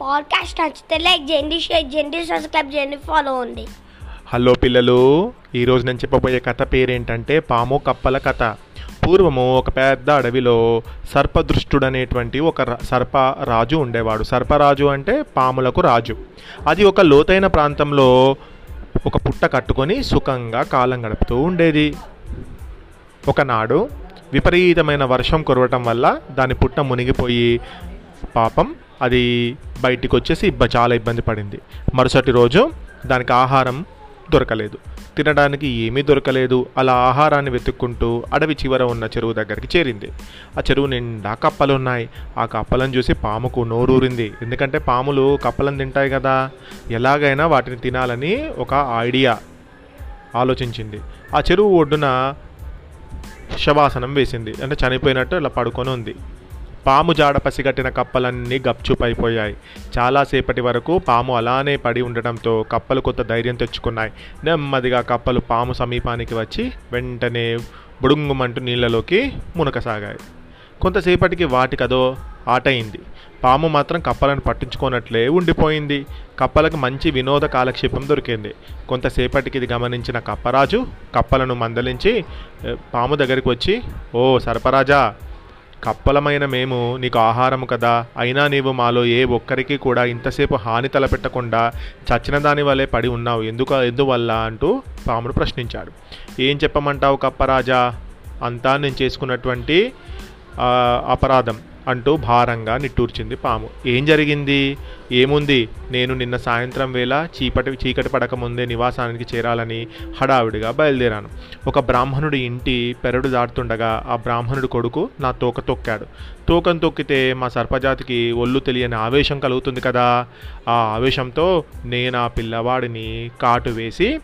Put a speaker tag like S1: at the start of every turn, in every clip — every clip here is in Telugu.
S1: పాడ్కాస్ట్ నచ్చితే లైక్ చేయండి షేర్ చేయండి సబ్స్క్రైబ్ చేయండి ఫాలో అవ్వండి
S2: హలో పిల్లలు ఈరోజు నేను చెప్పబోయే కథ పేరేంటంటే పాము కప్పల కథ. పూర్వము ఒక పెద్ద అడవిలో సర్పదృష్టుడు అనేటువంటి ఒక సర్పరాజు సర్ప రాజు ఉండేవాడు. సర్పరాజు అంటే పాములకు రాజు. అది ఒక లోతైన ప్రాంతంలో ఒక పుట్ట కట్టుకొని సుఖంగా కాలం గడుపుతూ ఉండేది. ఒకనాడు విపరీతమైన వర్షం కురవటం వల్ల దాని పుట్ట మునిగిపోయి పాపం అది బయటికి వచ్చేసి చాలా ఇబ్బంది పడింది. మరుసటి రోజు దానికి ఆహారం దొరకలేదు. తినడానికి ఏమీ దొరకలేదు. అలా ఆహారాన్ని వెతుక్కుంటూ అడవి చివర ఉన్న చెరువు దగ్గరికి చేరింది. ఆ చెరువు నిండా కప్పలు ఉన్నాయి ఆ కప్పలను చూసి పాముకు నోరూరింది. ఎందుకంటే పాములు కప్పలను తింటాయి కదా. ఎలాగైనా వాటిని తినాలని ఒక ఐడియా ఆలోచించింది. ఆ చెరువు ఒడ్డున శవాసనం వేసింది. అంటే చనిపోయినట్టు ఇలా పడుకొని ఉంది. పాము జాడ పసిగట్టిన కప్పలన్నీ గప్చుపైపోయాయి. చాలాసేపటి వరకు పాము అలానే పడి ఉండటంతో కప్పలు కొత్త ధైర్యం తెచ్చుకున్నాయి. నెమ్మదిగా కప్పలు పాము సమీపానికి వచ్చి వెంటనే బుడుంగుమంటూ నీళ్ళలోకి మునకసాగాయి. కొంతసేపటికి వాటికదో ఆటయింది. పాము మాత్రం కప్పలను పట్టించుకోనట్లే ఉండిపోయింది. కప్పలకు మంచి వినోద కాలక్షేపం దొరికింది. కొంతసేపటికి ఇది గమనించిన కప్పరాజు కప్పలను మందలించి పాము దగ్గరికి వచ్చి ఓ సర్పరాజా కప్పలమైన మేము నీకు ఆహారము కదా. అయినా నీవు మాలో ఏ ఒక్కరికి కూడా ఇంతసేపు హాని తలపెట్టకుండా చచ్చిన దాని వలె పడి ఉన్నావు. ఎందుకు ఎందువల్ల అంటూ పాముడు ప్రశ్నించాడు. ఏం చెప్పమంటావు కప్పరాజా అంతా నేను చేసుకున్నటువంటి అపరాధం. అంటూ భారంగా నిట్టూర్చింది పాము. ఏం జరిగింది? ఏముంది? నేను నిన్న సాయంత్రం వేళ చీకటి చీకటి పడకముందే నివాసానికి చేరాలని హడావిడిగా బయలుదేరాను. ఒక బ్రాహ్మణుడి ఇంటి పెరడు దాటుతుండగా ఆ బ్రాహ్మణుడి కొడుకు నా తోక తొక్కాడు. తోకం తొక్కితే మా సర్పజాతికి ఒళ్ళు తెలియని ఆవేశం కలుగుతుంది కదా. ఆ ఆవేశంతో నేను ఆ పిల్లవాడిని కాటు వేసి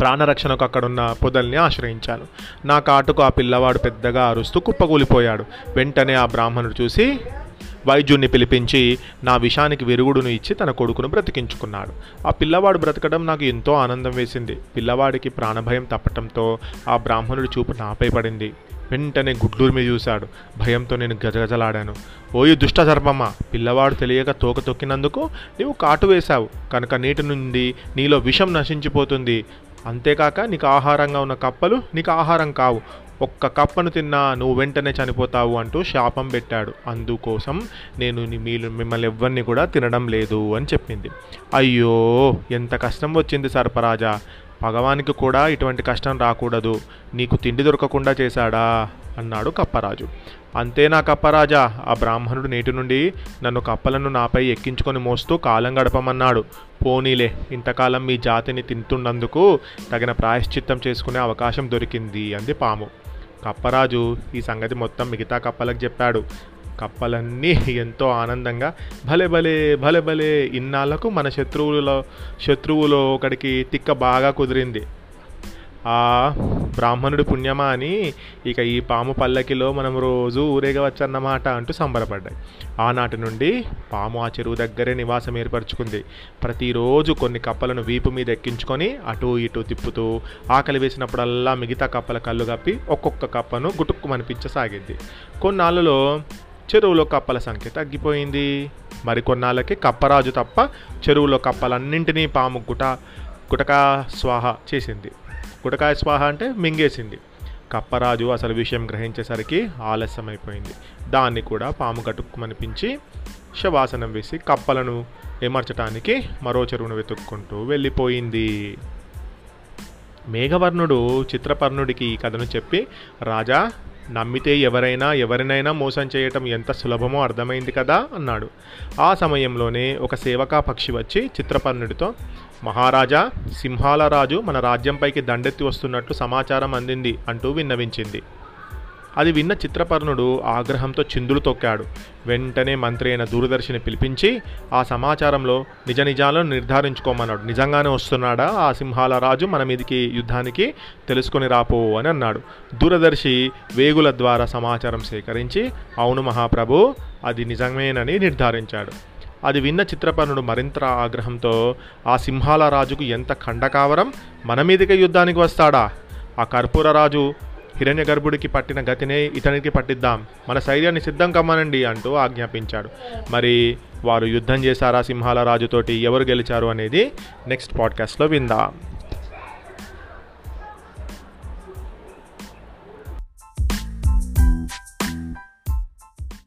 S2: ప్రాణరక్షణకు అక్కడున్న పొదల్ని ఆశ్రయించాను. నా కాటుకు ఆ పిల్లవాడు పెద్దగా అరుస్తూ కుప్పకూలిపోయాడు వెంటనే ఆ బ్రాహ్మణుడు చూసి వైద్యుణ్ణి పిలిపించి నా విషానికి విరుగుడును ఇచ్చి తన కొడుకును బ్రతికించుకున్నాడు. ఆ పిల్లవాడు బ్రతకడం నాకు ఎంతో ఆనందం వేసింది. పిల్లవాడికి ప్రాణభయం తప్పటంతో ఆ బ్రాహ్మణుడి చూపు నాపై పడింది. వెంటనే గుడ్లూరిమి మీద చూశాడు. భయంతో నేను గజగజలాడాను. ఓయి దుష్ట సర్పమ్మ పిల్లవాడు తెలియక తోక తొక్కినందుకు నీవు కాటు వేశావు. కనుక నీటి నుండి నీలో విషం నశించిపోతుంది. అంతేకాక నీకు ఆహారంగా ఉన్న కప్పలు నీకు ఆహారం కావు. ఒక్క కప్పను తిన్నా నువ్వు వెంటనే చనిపోతావు అంటూ శాపం పెట్టాడు. అందుకోసం నేను మీరు మిమ్మల్ని ఎవ్వరిని కూడా తినడం లేదు అని చెప్పింది. అయ్యో ఎంత కష్టం వచ్చింది సర్పరాజా. భగవానికి కూడా ఇటువంటి కష్టం రాకూడదు. నీకు తిండి దొరకకుండా చేశాడా? అన్నాడు కప్పరాజు. అంతేనా కప్పరాజా? ఆ బ్రాహ్మణుడు నేటి నుండి నన్ను కప్పలను నాపై ఎక్కించుకొని మోస్తూ కాలం గడపమన్నాడు. పోనీలే ఇంతకాలం మీ జాతిని తింటున్నందుకు తగిన ప్రాయశ్చిత్తం చేసుకునే అవకాశం దొరికింది అంది పాము. కప్పరాజు ఈ సంగతి మొత్తం మిగతా కప్పలకు చెప్పాడు. కప్పలన్నీ ఎంతో ఆనందంగా భలే భలే భలే భలే ఇన్నాళ్ళకు మన శత్రువులలో శత్రువులో ఒకడికి తిక్క బాగా కుదిరింది. ఆ బ్రాహ్మణుడి పుణ్యమా అని ఇక ఈ పాము పల్లకిలో మనం రోజు ఊరేగవచ్చన్నమాట అంటూ సంబరపడ్డాయి. ఆనాటి నుండి పాము ఆ చెరువు దగ్గరే నివాసం ఏర్పరచుకుంది. ప్రతిరోజు కొన్ని కప్పలను వీపు మీద ఎక్కించుకొని అటు ఇటు తిప్పుతూ ఆకలి వేసినప్పుడల్లా మిగతా కప్పల కళ్ళు కప్పి ఒక్కొక్క కప్పను గుటుక్కుమనిపించసాగింది. కొన్నాళ్ళలో చెరువులో కప్పల సంఖ్య తగ్గిపోయింది. మరికొన్నాళ్ళకి కప్పరాజు తప్ప చెరువులో కప్పలన్నింటినీ పాము గుట గుటకా స్వాహ చేసింది. గుటకాయ స్వాహ అంటే మింగేసింది. కప్పరాజు అసలు విషయం గ్రహించేసరికి ఆలస్యమైపోయింది. దాన్ని కూడా పాము గట్టుకుమనిపించి శవాసనం వేసి కప్పలను ఏమర్చటానికి మరో చెరువును వెతుక్కుంటూ వెళ్ళిపోయింది. మేఘవర్ణుడు చిత్రపర్ణుడికి ఈ కథను చెప్పి రాజా నమ్మితే ఎవరైనా ఎవరినైనా మోసం చేయటం ఎంత సులభమో అర్థమైంది కదా అన్నాడు. ఆ సమయంలోనే ఒక సేవకా పక్షి వచ్చి చిత్రపర్ణుడితో మహారాజా సింహాల రాజు మన రాజ్యంపైకి దండెత్తి వస్తున్నట్లు సమాచారం అందింది అంటూ విన్నవించింది. అది విన్న చిత్రపర్ణుడు ఆగ్రహంతో చిందులు తొక్కాడు. వెంటనే మంత్రి అయిన దూరదర్శిని పిలిపించి ఆ సమాచారంలో నిజ నిజాలను నిర్ధారించుకోమన్నాడు. నిజంగానే వస్తున్నాడా? ఆ సింహాల రాజు మన మీదికి యుద్ధానికి తెలుసుకొని రాపో అని అన్నాడు. దూరదర్శి వేగుల ద్వారా సమాచారం సేకరించి అవును మహాప్రభు అది నిజమేనని నిర్ధారించాడు. అది విన్న చిత్రపర్ణుడు మరింత ఆగ్రహంతో ఆ సింహాల రాజుకు ఎంత ఖండకావరం? మన మీదకే యుద్ధానికి వస్తాడా? ఆ కర్పూర రాజు హిరణ్య గర్భుడికి పట్టిన గతినే ఇతనికి పట్టిద్దాం. మన శైర్యాన్ని సిద్ధం కమ్మనండి అంటూ ఆజ్ఞాపించాడు. మరి వారు యుద్ధం చేశారా సింహాల రాజుతోటి? ఎవరు గెలిచారు అనేది నెక్స్ట్ పాడ్కాస్ట్లో విందాం.